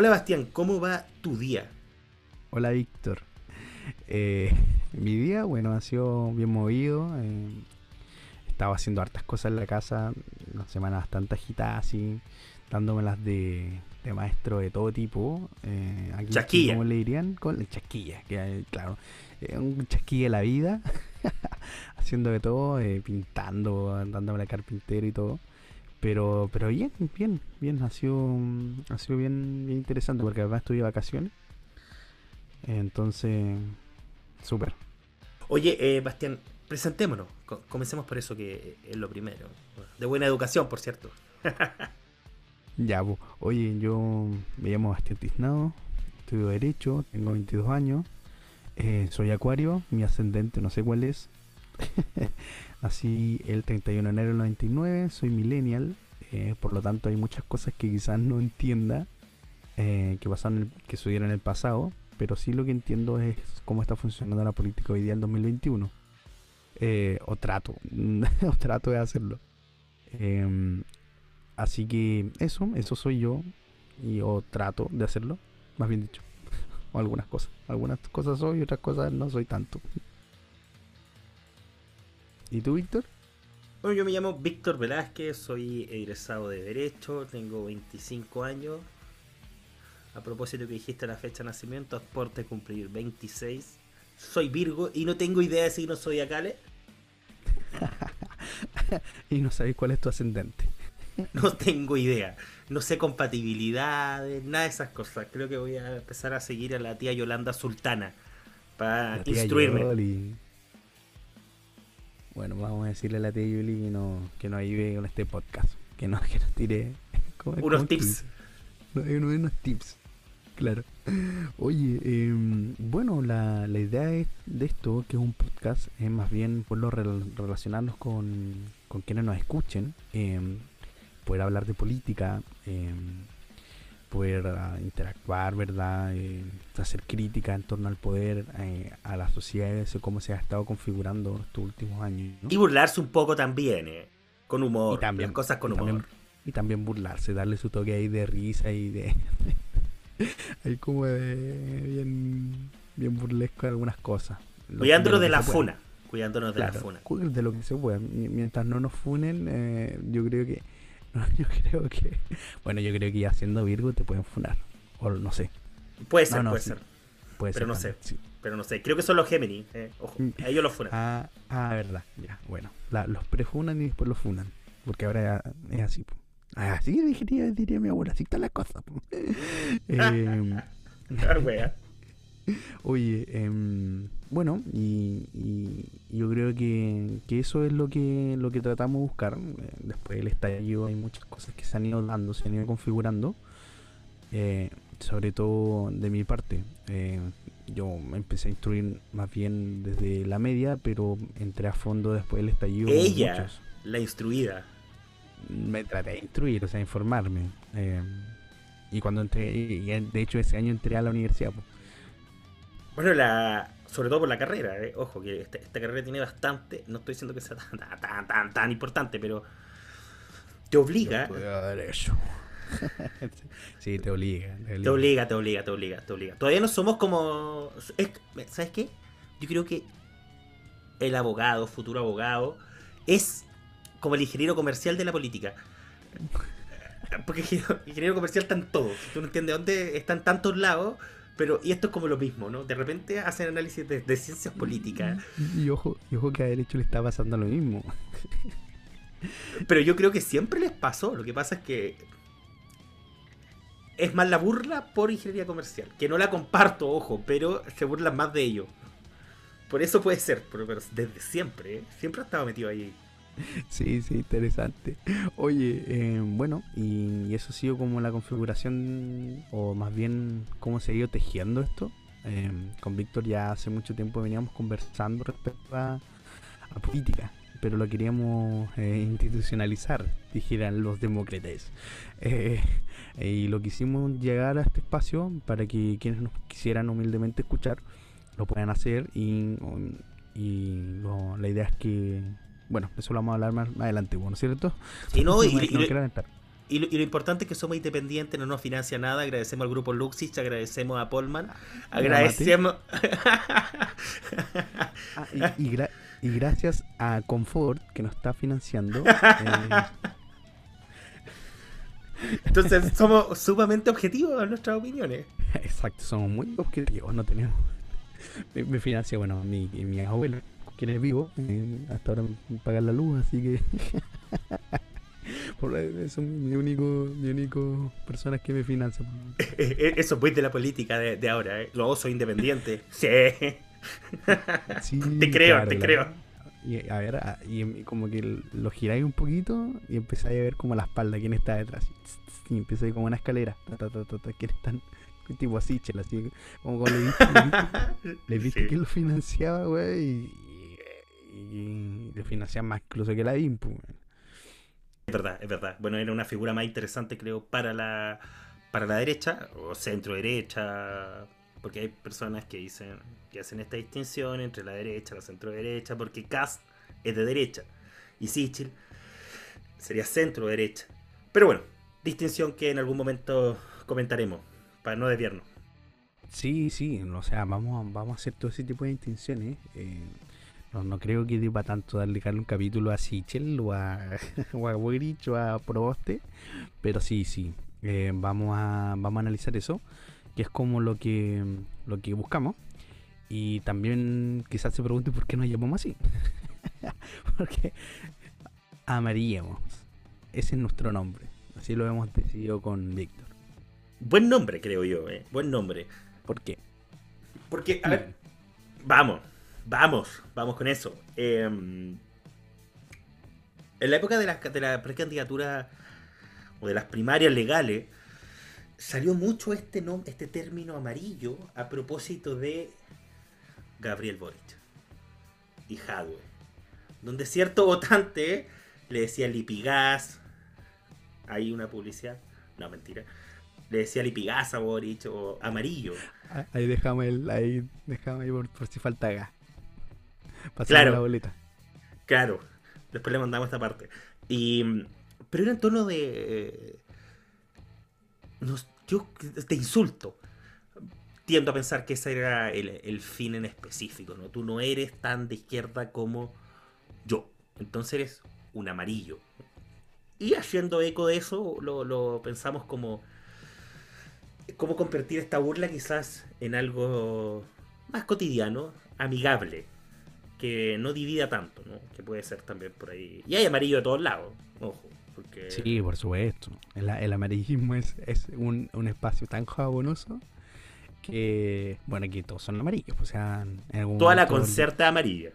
Hola Bastián, ¿cómo va tu día? Hola Víctor. Eh, mi día, bueno, ha sido bien movido. Eh, estaba haciendo hartas cosas en la casa, una semana bastante agitada, así, dándomelas de, de maestro de todo tipo. Eh, aquí, ¿Cómo le dirían? Con chasquilla, que claro, un chasquilla de la vida, haciendo de todo, pintando, dándome la carpintero y todo. Pero, pero bien, bien, bien, ha sido, ha sido bien, bien interesante porque además estuve de vacaciones. Entonces, súper. Oye, eh, Bastián, presentémonos. comencemos por eso que es lo primero. De buena educación, por cierto. ya, pues. Oye, yo me llamo Bastián Tiznado, estudio Derecho, tengo 22 años, eh, soy acuario, mi ascendente no sé cuál es. Así el 31 de enero del 99, soy millennial, eh, por lo tanto hay muchas cosas que quizás no entienda eh, que pasaron, que sucedieron en el pasado, pero sí lo que entiendo es cómo está funcionando la política hoy día en 2021. Eh, o trato, o trato de hacerlo. Em, así que eso, eso soy yo, y o trato de hacerlo, más bien dicho. o algunas cosas, algunas cosas soy y otras cosas no soy tanto. ¿Y tú, Víctor? Bueno, yo me llamo Víctor Velázquez, soy egresado de Derecho, tengo 25 años. A propósito que dijiste la fecha de nacimiento, aporte cumplir 26. Soy Virgo y no tengo idea de si no soy Acale. y no sabéis cuál es tu ascendente. no tengo idea. No sé compatibilidades, nada de esas cosas. Creo que voy a empezar a seguir a la tía Yolanda Sultana para instruirme. Bueno, vamos a decirle a la tía Yuli que, no, que nos ayude con este podcast. Que, no, que nos tire unos tips. unos tips. Claro. Oye, em, bueno, la, la idea de esto, que es un podcast, es más bien poderlo relacionarnos con, con quienes nos escuchen, em, poder hablar de política, eh, poder ah, interactuar, ¿verdad? Eh, hacer crítica en torno al poder, eh, a la sociedad, cómo se ha estado configurando estos últimos años. Y burlarse un poco también, ¿eh? con humor, y también, cosas con humor. y también burlarse, darle su toque ahí de risa y de... ahí como de bien, bien burlesco algunas cosas. Cuidándonos de, la funa. Cuidándonos de la funa. De lo que se pueda. Mientras no nos funen, eh, yo creo que yo creo que. Bueno, yo creo que ya siendo Virgo te pueden funar. O no sé. Puede ser, puede ser. pero no sé. Pero no sé. Creo que son los Gemini. Eh, ojo, mm. ellos los funan. Ah, ah verdad. Ya, bueno. los prefunan y después los funan. Porque ahora es así. Así diría, diría mi abuela. Así está la cosa. eh, Oye, eh, bueno, y, yo creo que, eso es lo que, lo que tratamos de buscar. Eh, después del estallido hay muchas cosas que se han ido dando, se han ido configurando. Eh, sobre todo de mi parte. Eh, yo me empecé a instruir más bien desde la media, pero entré a fondo después del estallido. Ella, la instruida. Me traté de instruir, o sea, informarme. y cuando entré, y de hecho ese año entré a la universidad. Bueno, la, sobre todo por la carrera, eh. ojo, que esta, carrera tiene bastante, no estoy diciendo que sea tan, tan, tan, tan importante, pero te obliga... eso. sí, te obliga, te obliga. Te obliga, te obliga, te obliga, Todavía no somos como... ¿Sabes qué? Yo creo que el abogado, futuro abogado, es como el ingeniero comercial de la política. Porque ingeniero comercial está en todo. Si tú no entiendes dónde están tantos lados, pero, y esto es como lo mismo, ¿no? De repente hacen análisis de, ciencias políticas. Y ojo, y ojo que a derecho le está pasando lo mismo. Pero yo creo que siempre les pasó. Lo que pasa es que es más la burla por ingeniería comercial. Que no la comparto, ojo, pero se burlan más de ello. Por eso puede ser, pero, desde siempre, ¿eh? siempre ha estado metido ahí. Sí, sí, interesante. Oye, eh, bueno, y, eso ha sido como la configuración, o más bien cómo se ha ido tejiendo esto. Eh, con Víctor ya hace mucho tiempo veníamos conversando respecto a, política, pero lo queríamos eh, institucionalizar, dijeran los demócratas. y lo quisimos llegar a este espacio para que quienes nos quisieran humildemente escuchar lo puedan hacer y, y la idea es que bueno, eso lo vamos a hablar más, adelante, ¿no es cierto? Sí, no, y, y, lo, importante es que somos independientes, no nos financia nada. Agradecemos al grupo Luxich, agradecemos a Polman, agradecemos. Ah, y, gracias a Confort que nos está financiando. Eh, Entonces somos sumamente objetivos en nuestras opiniones. Exacto, somos muy objetivos, no tenemos. Me, financia, bueno, mi, mi abuelo, quien es vivo, eh, hasta ahora me pagan la luz, así que. Por eso mi único, mi único persona que me financia. Eso es muy de la política de, ahora, ¿eh? Luego soy independiente. Sí. te creo, te creo. Y a ver, y como que lo giráis un poquito y empezáis a ver como la espalda, quién está detrás. Y empezáis como una escalera. ¿Quién están? Tipo así, chela, así. Como cuando le viste, le viste, que lo financiaba, güey. Y, y, lo financiaba más incluso que la IMPU, Es verdad, es verdad. Bueno, era una figura más interesante, creo, para la, para la derecha, o centro derecha, porque hay personas que dicen que hacen esta distinción entre la derecha, la centro derecha, porque Cast es de derecha y Sichel sería centro derecha. Pero bueno, distinción que en algún momento comentaremos para no desviarnos. Sí, sí, o sea, vamos, vamos a hacer todo ese tipo de distinciones. Eh, no, creo que deba tanto darle un capítulo a Sichel o a, o a o a Proboste, pero sí, sí, eh, vamos, a, vamos a analizar eso que es como lo que, lo que buscamos. Y también quizás se pregunte por qué nos llamamos así. Porque amaríamos. Ese es nuestro nombre. Así lo hemos decidido con Víctor. Buen nombre, creo yo, ¿eh? Buen nombre. ¿Por qué? Porque, a ver, vamos, vamos, vamos con eso. Em, en la época de la, de la precandidatura o de las primarias legales, salió mucho este, este término amarillo a propósito de Gabriel Boric y Hadwe, donde cierto votante le decía Lipigas, hay una publicidad, no mentira, le decía Lipigas a Boric o amarillo. Ah, ahí dejamos el, ahí dejamos ahí por, si falta gas. Claro, la. Claro, después le mandamos esta parte. Y, pero era en tono de yo te insulto. Tiendo a pensar que ese era el, fin en específico, ¿no? Tú no eres tan de izquierda como yo. Entonces eres un amarillo. Y haciendo eco de eso, lo, pensamos como. Cómo convertir esta burla quizás en algo más cotidiano, amigable, que no divida tanto, ¿no? Que puede ser también por ahí. Y hay amarillo de todos lados, ojo. Sí, por supuesto. El, amarillismo es, un, espacio tan jabonoso que, bueno, aquí todos son amarillos. O sea, Toda la concerta amarilla.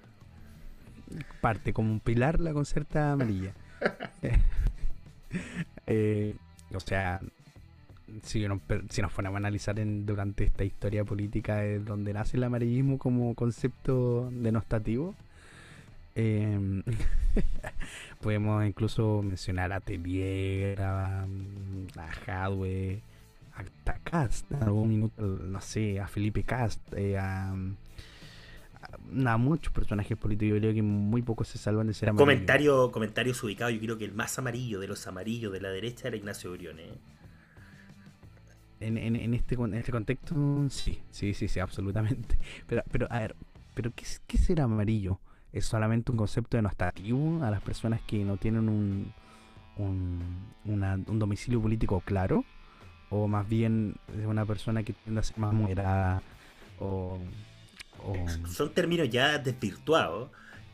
Parte como un pilar la concerta amarilla. Eh, o sea, si, nos, si nos ponemos a analizar en, durante esta historia política de donde nace el amarillismo como concepto denostativo, eh, podemos incluso mencionar a Telier, a, a Hadwe, a, Cast, en algún minuto, no sé, a Felipe Cast, eh, a, a, muchos personajes políticos. Yo creo que muy pocos se salvan de ser amarillos. Comentario, comentarios ubicados, yo creo que el más amarillo de los amarillos de la derecha era Ignacio Briones. En, en, en, este, en este contexto, sí, sí, sí, sí, absolutamente. Pero, pero a ver, pero ¿qué, qué será amarillo? es solamente un concepto denostativo a las personas que no tienen un, un, domicilio político claro, o más bien es una persona que tiende a ser más moderada, o, Son términos ya desvirtuados.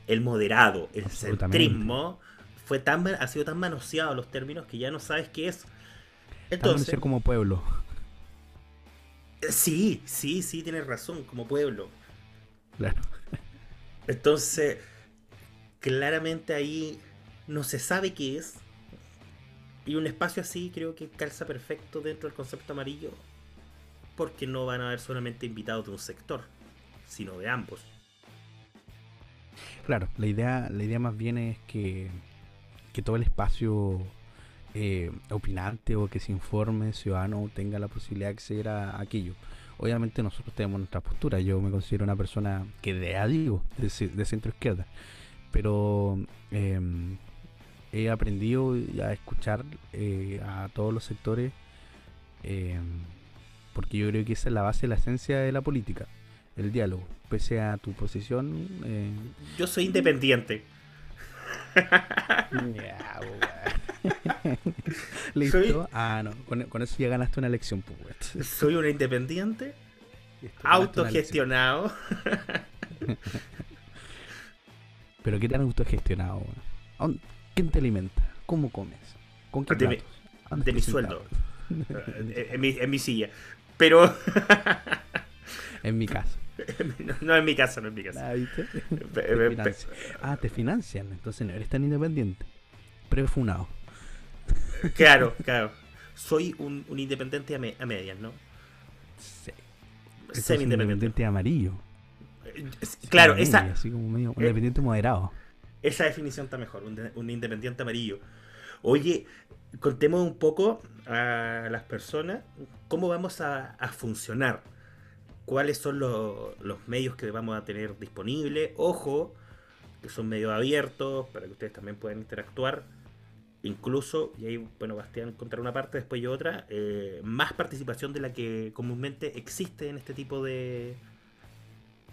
El moderado, el centrismo, fue tan, ha sido tan manoseado los términos que ya no sabes qué es. Entonces, ser como pueblo. Sí, sí, sí, tienes razón, como pueblo. Claro. Entonces, claramente ahí no se sabe qué es. Y un espacio así creo que calza perfecto dentro del concepto amarillo. Porque no van a haber solamente invitados de un sector, sino de ambos. Claro, la idea, la idea más bien es que, que todo el espacio eh, opinante o que se informe ciudadano tenga la posibilidad de acceder a aquello obviamente nosotros tenemos nuestra postura. Yo me considero una persona que de digo, de, centro izquierda. Pero em, he aprendido a escuchar eh, a todos los sectores, eh, porque yo creo que esa es la base, la esencia de la política, el diálogo, pese a tu posición. Eh, yo soy independiente. ¿Listo? Ah, no, con, eso ya ganaste una elección, pues, Soy un independiente, autogestionado. Pero ¿qué tan autogestionado? ¿Quién te alimenta? ¿Cómo comes? ¿Con qué De, de mi sueldo. en, mi, en mi silla. Pero... en mi casa. No, en mi casa, no en mi casa. Ah, ¿viste? ah, te financian, entonces no eres tan independiente. Prefunado. Claro, claro. Soy un, un independiente a, medias, ¿no? Sí. Semi-independiente. amarillo. Claro, esa. Así como medio, un independiente moderado. Esa definición está mejor, un, independiente amarillo. Oye, contemos un poco a las personas cómo vamos a, funcionar. Cuáles son los, medios que vamos a tener disponibles. Ojo, que son medios abiertos para que ustedes también puedan interactuar. Incluso, y ahí, bueno, Bastián contará una parte, después yo otra, eh, más participación de la que comúnmente existe en este tipo de,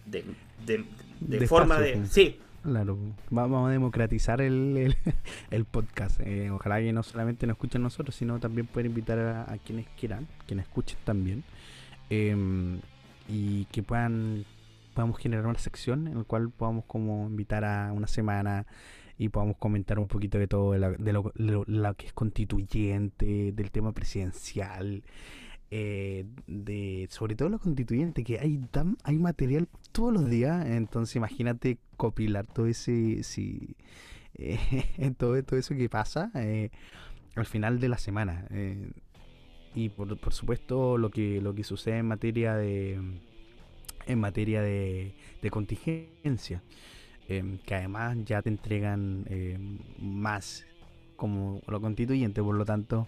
de, forma de... Sí. Claro, vamos a democratizar el, el, podcast. Eh, ojalá que no solamente nos escuchen nosotros, sino también poder invitar a, quienes quieran, quienes escuchen también. Em, y que puedan podamos generar una sección en la cual podamos como invitar a una semana y podamos comentar un poquito de todo de, lo, de que es constituyente, del tema presidencial, eh, de sobre todo lo constituyente, que hay, hay material todos los días, entonces imagínate copilar todo ese, si, eh, todo, todo eso que pasa eh, al final de la semana. Y por, por, supuesto lo que, lo que sucede en materia de en materia de, de contingencia, que además ya te entregan más como lo constituyente, por lo tanto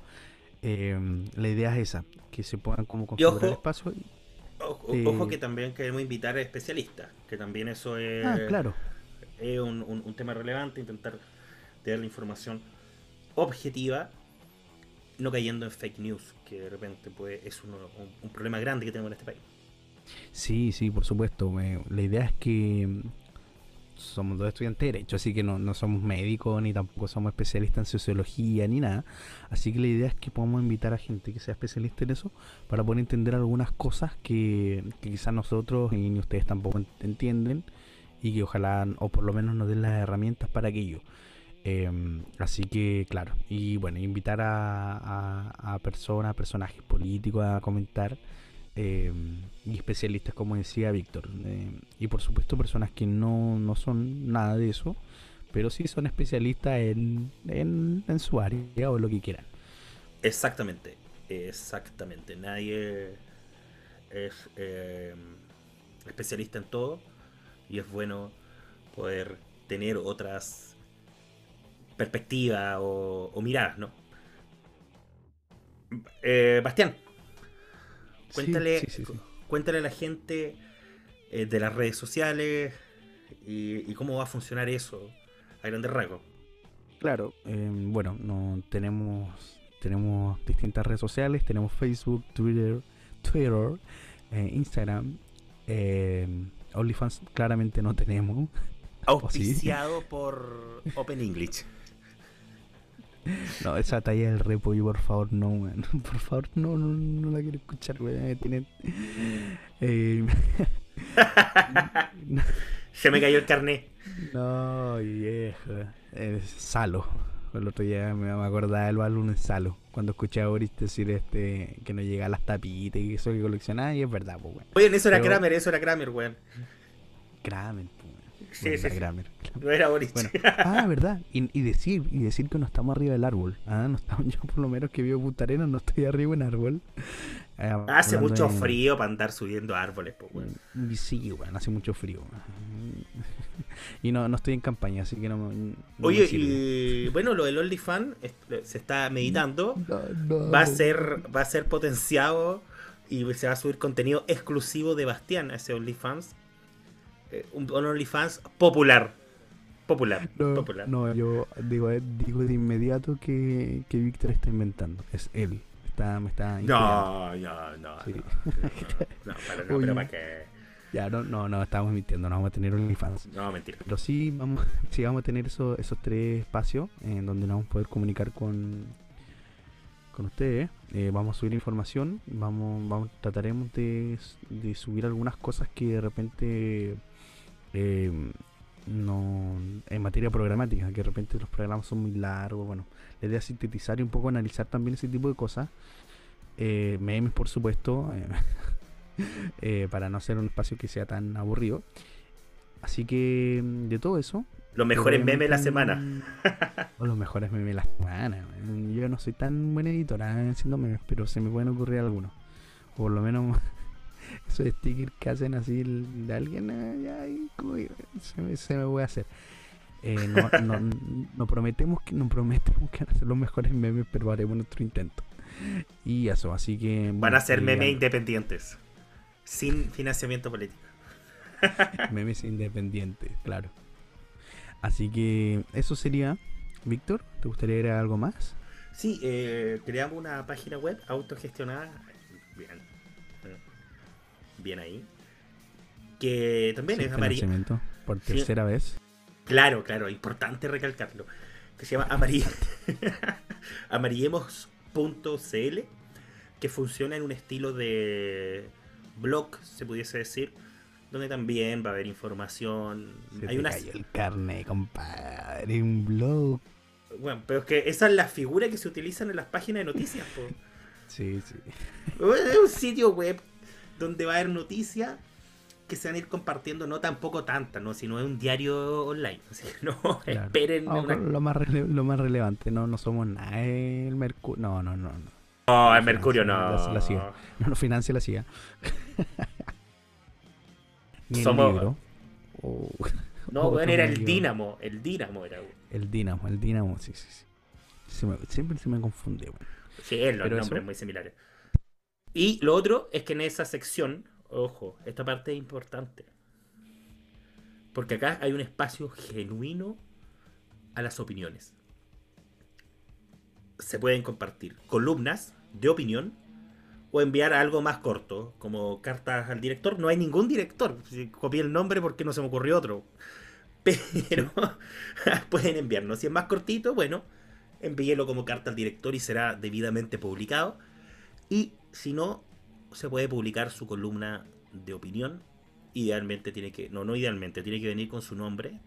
Em, la idea es esa, que se puedan como configurar el espacio. ojo, que también queremos invitar a especialistas, que también eso es, ah, claro. es un, tema relevante, intentar tener la información objetiva, no cayendo en fake news, que de repente pues, es un, problema grande que tenemos en este país. Sí, sí, por supuesto. la idea es que somos dos estudiantes de Derecho, así que no, somos médicos ni tampoco somos especialistas en sociología ni nada. Así que la idea es que podamos invitar a gente que sea especialista en eso para poder entender algunas cosas que, quizás nosotros y ni ustedes tampoco entienden y que ojalá, o por lo menos nos den las herramientas para aquello. Em, así que, claro, y bueno, invitar a, a, a personas, personajes políticos a comentar eh, y especialistas, como decía Víctor. Eh, y por supuesto personas que no, no, son nada de eso, pero sí son especialistas en, en, su área o lo que quieran. Exactamente, exactamente. Nadie es especialista en todo y es bueno poder tener otras perspectivas o, o miradas, ¿no? Bastián, Cuéntale, cuéntale a la gente eh, de las redes sociales y, cómo va a funcionar eso a grandes rasgos. Claro, em, bueno, no tenemos tenemos distintas redes sociales, tenemos Facebook, Twitter, Twitter, eh, Instagram, em, OnlyFans claramente no tenemos. Auspiciado por Open English. No, esa talla del repollo, por favor, no, weón. Por favor, no, no, no la quiero escuchar, weón. Tienen... Eh... Se me cayó el carnet. No, viejo. Es Salo. El otro día me acordaba del balón en Salo. Cuando escuché a Boris decir este que no llega a las tapitas y eso que coleccionaba, y es verdad, pues, weón. Oye, eso era Kramer, eso era Kramer, weón. Kramer, Sí, sí, No era Boris. ah, verdad. Y, decir y decir que no estamos arriba del árbol. Ah, no estamos, yo por lo menos que vivo Punta no estoy arriba en árbol. Eh, hace mucho frío para andar subiendo árboles, pues, bueno. Sí, bueno, hace mucho frío. y no, no estoy en campaña, así que no, Oye, y bueno, lo del OnlyFans se está meditando. va a ser va a ser potenciado y se va a subir contenido exclusivo de Bastián a ese OnlyFans eh, un, OnlyFans popular. Popular, No, popular. no, yo digo, eh, digo de inmediato que, que Víctor está inventando. Es él. Está, me está. No, no, no. Sí. No, no, pero no, pero para qué. Ya, no, no, no, estamos mintiendo, no vamos a tener OnlyFans. No, mentira. Pero sí vamos, sí vamos a tener eso- esos tres espacios en donde nos vamos a poder comunicar con, con ustedes. Eh, vamos a subir información, vamos, vamos trataremos de, de subir algunas cosas que de repente eh, no en materia programática, que de repente los programas son muy largos, bueno, la idea es sintetizar y un poco analizar también ese tipo de cosas. Eh, memes, por supuesto, eh, eh, para no hacer un espacio que sea tan aburrido. Así que de todo eso. Los mejores memes de la semana. O los mejores memes de la semana. Yo no soy tan buena editora eh, haciendo memes, pero se me pueden ocurrir algunos. O por lo menos esos stickers que hacen así de alguien, ahí como que se me, se me puede hacer. Eh, no, no, no prometemos que no prometemos que van a ser los mejores memes, pero haremos nuestro intento. Y eso, así que Van bueno, a ser memes independientes. Sin financiamiento político. memes independientes, claro. Así que eso sería. Víctor, ¿te gustaría agregar algo más? Sí, eh, creamos una página web autogestionada. Bien. Bien ahí. Que también es financiamiento, por Sí. tercera vez. Claro, claro, importante recalcarlo. Que se llama amari- amarillemos.cl, que funciona en un estilo de blog, se pudiese decir, donde también va a haber información. Se Hay te unas. cayó el carne, compadre. Un blog. Bueno, pero es que esa es la figura que se utilizan en las páginas de noticias. po. Sí, sí. Es un sitio web donde va a haber noticias que se van a ir compartiendo, no tampoco tantas, ¿no? sino es un diario online. Así que no Claro. esperen Vamos una lo, más lo más relevante. No, no somos nada. El Mercurio. No, no, no. No, No, el Mercurio no. la sigue. no nos financia la CIA. Ni Somos- el libro. Oh, No, weón, era el. Dínamo. El Dínamo era. el Dinamo, el Dinamo, sí, sí, sí. Se me- siempre se me confunde, weón. Sí, es, los Pero nombres eso- muy similares. Y lo otro es que en esa sección, ojo, esta parte es importante. Porque acá hay un espacio genuino a las opiniones. Se pueden compartir columnas de opinión o enviar algo más corto, como cartas al director. No hay ningún director. Copié el nombre porque no se me ocurrió otro. Pero pueden enviarnos. Si es más cortito, bueno, envíelo como carta al director y será debidamente publicado. Y si no, se puede publicar su columna de opinión. Idealmente tiene que, no, no idealmente, tiene que venir con su nombre.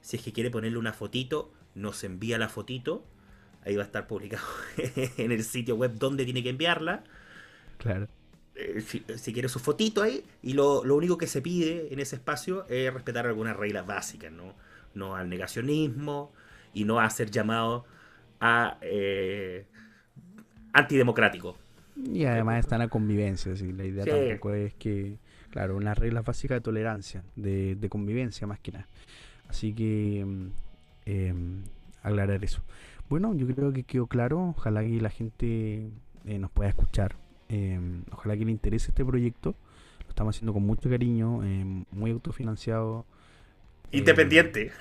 Si es que quiere ponerle una fotito, nos envía la fotito. Ahí va a estar publicado en el sitio web donde tiene que enviarla. Claro. Eh, si, si quiere su fotito ahí. Y lo, lo único que se pide en ese espacio es respetar algunas reglas básicas, ¿no? No al negacionismo y no a ser llamado a eh, antidemocrático. Y además está la convivencia, así, la idea Sí. tampoco es que, claro, unas reglas básicas de tolerancia, de, de convivencia más que nada. Así que em, aclarar eso. Bueno, yo creo que quedó claro, ojalá que la gente eh, nos pueda escuchar, em, ojalá que le interese este proyecto, lo estamos haciendo con mucho cariño, em, muy autofinanciado. Em, Independiente.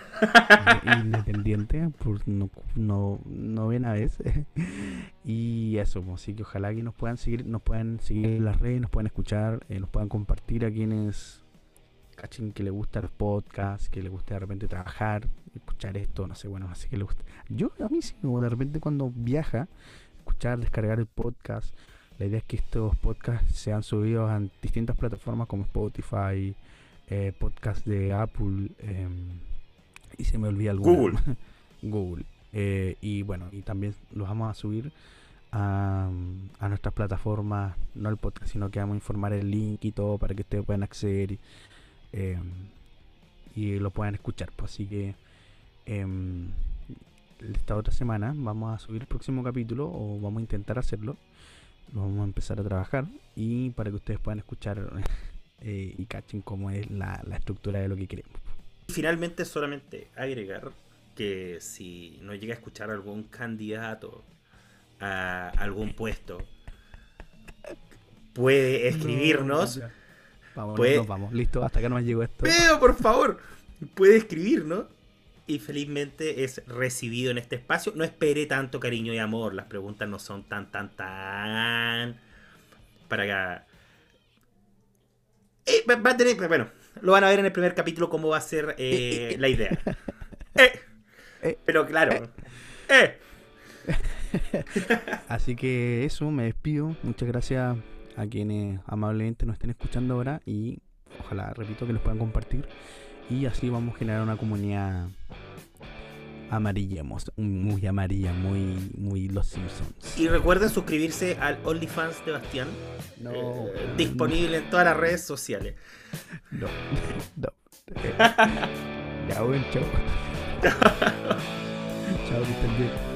inde- independiente por no, no, novena vez y eso pues, así que ojalá que nos puedan seguir nos puedan seguir en las redes nos puedan escuchar eh, nos puedan compartir a quienes cachen que le gusta los podcasts que le gusta de repente trabajar escuchar esto no sé bueno así que le gusta yo a mí sí de repente cuando viaja escuchar descargar el podcast la idea es que estos podcasts sean subidos a distintas plataformas como Spotify eh, podcast de Apple em, y se me olvida alguna. Google. Google. Eh, y bueno, y también los vamos a subir a, a nuestras plataformas, no el podcast, sino que vamos a informar el link y todo para que ustedes puedan acceder y, em, y lo puedan escuchar. Pues así que em, esta otra semana vamos a subir el próximo capítulo o vamos a intentar hacerlo. Lo vamos a empezar a trabajar y para que ustedes puedan escuchar eh, y cachen cómo es la, la estructura de lo que queremos. Finalmente, solamente agregar que si no llega a escuchar algún candidato a algún puesto, puede escribirnos. Vamos, Puede- nos vamos. Listo, hasta acá nos llegó esto. Pero, por favor, puede escribirnos y felizmente es recibido en este espacio. No espere tanto cariño y amor, las preguntas no son tan, tan, tan... Para que... Eh, va a tener, bueno, lo van a ver en el primer capítulo cómo va a ser eh, la idea. Eh, pero claro. Así que eso, me despido. Muchas gracias a quienes amablemente nos estén escuchando ahora y ojalá, repito, que los puedan compartir y así vamos a generar una comunidad amarilla, muy amarilla, muy, muy Los Simpsons. Y recuerden suscribirse al OnlyFans de Bastián, no, eh, disponible en todas las redes sociales. No, no. ya, bueno, chao. chao, que estén bien.